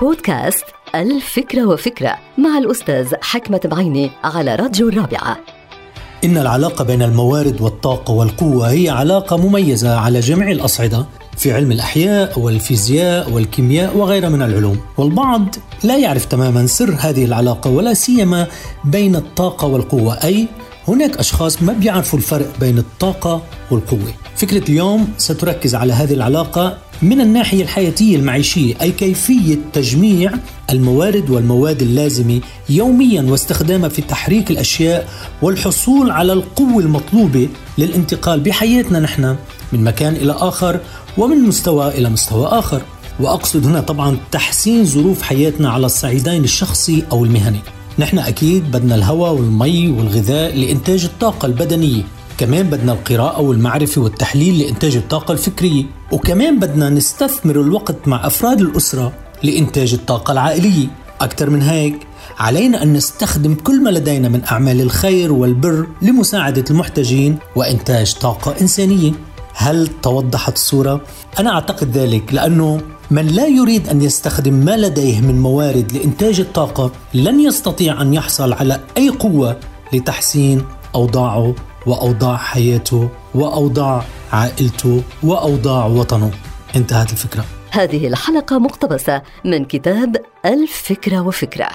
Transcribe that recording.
بودكاست الفكرة وفكرة مع الأستاذ حكمة بعيني على راديو الرابعة. إن العلاقة بين الموارد والطاقة والقوة هي علاقة مميزة على جميع الأصعدة في علم الأحياء والفيزياء والكيمياء وغيرها من العلوم. والبعض لا يعرف تماما سر هذه العلاقة ولا سيما بين الطاقة والقوة أي هناك أشخاص ما بيعرفوا الفرق بين الطاقة والقوة. فكرة اليوم ستركز على هذه العلاقة من الناحية الحياتية المعيشية أي كيفية تجميع الموارد والمواد اللازمة يوميا واستخدامها في تحريك الأشياء والحصول على القوة المطلوبة للانتقال بحياتنا نحن من مكان إلى آخر ومن مستوى إلى مستوى آخر. وأقصد هنا طبعا تحسين ظروف حياتنا على الصعيدين الشخصي أو المهني. نحن أكيد بدنا الهواء والمي والغذاء لإنتاج الطاقة البدنية. كمان بدنا القراءة والمعرفة والتحليل لإنتاج الطاقة الفكرية. وكمان بدنا نستثمر الوقت مع أفراد الأسرة لإنتاج الطاقة العائلية. أكثر من هيك علينا أن نستخدم كل ما لدينا من أعمال الخير والبر لمساعدة المحتاجين وإنتاج طاقة إنسانية. هل توضحت الصورة؟ أنا أعتقد ذلك لأنه من لا يريد أن يستخدم ما لديه من موارد لإنتاج الطاقة لن يستطيع أن يحصل على أي قوة لتحسين أوضاعه وأوضاع حياته وأوضاع عائلته وأوضاع وطنه. انتهت الفكرة. هذه الحلقة مقتبسة من كتاب الفكرة وفكرة.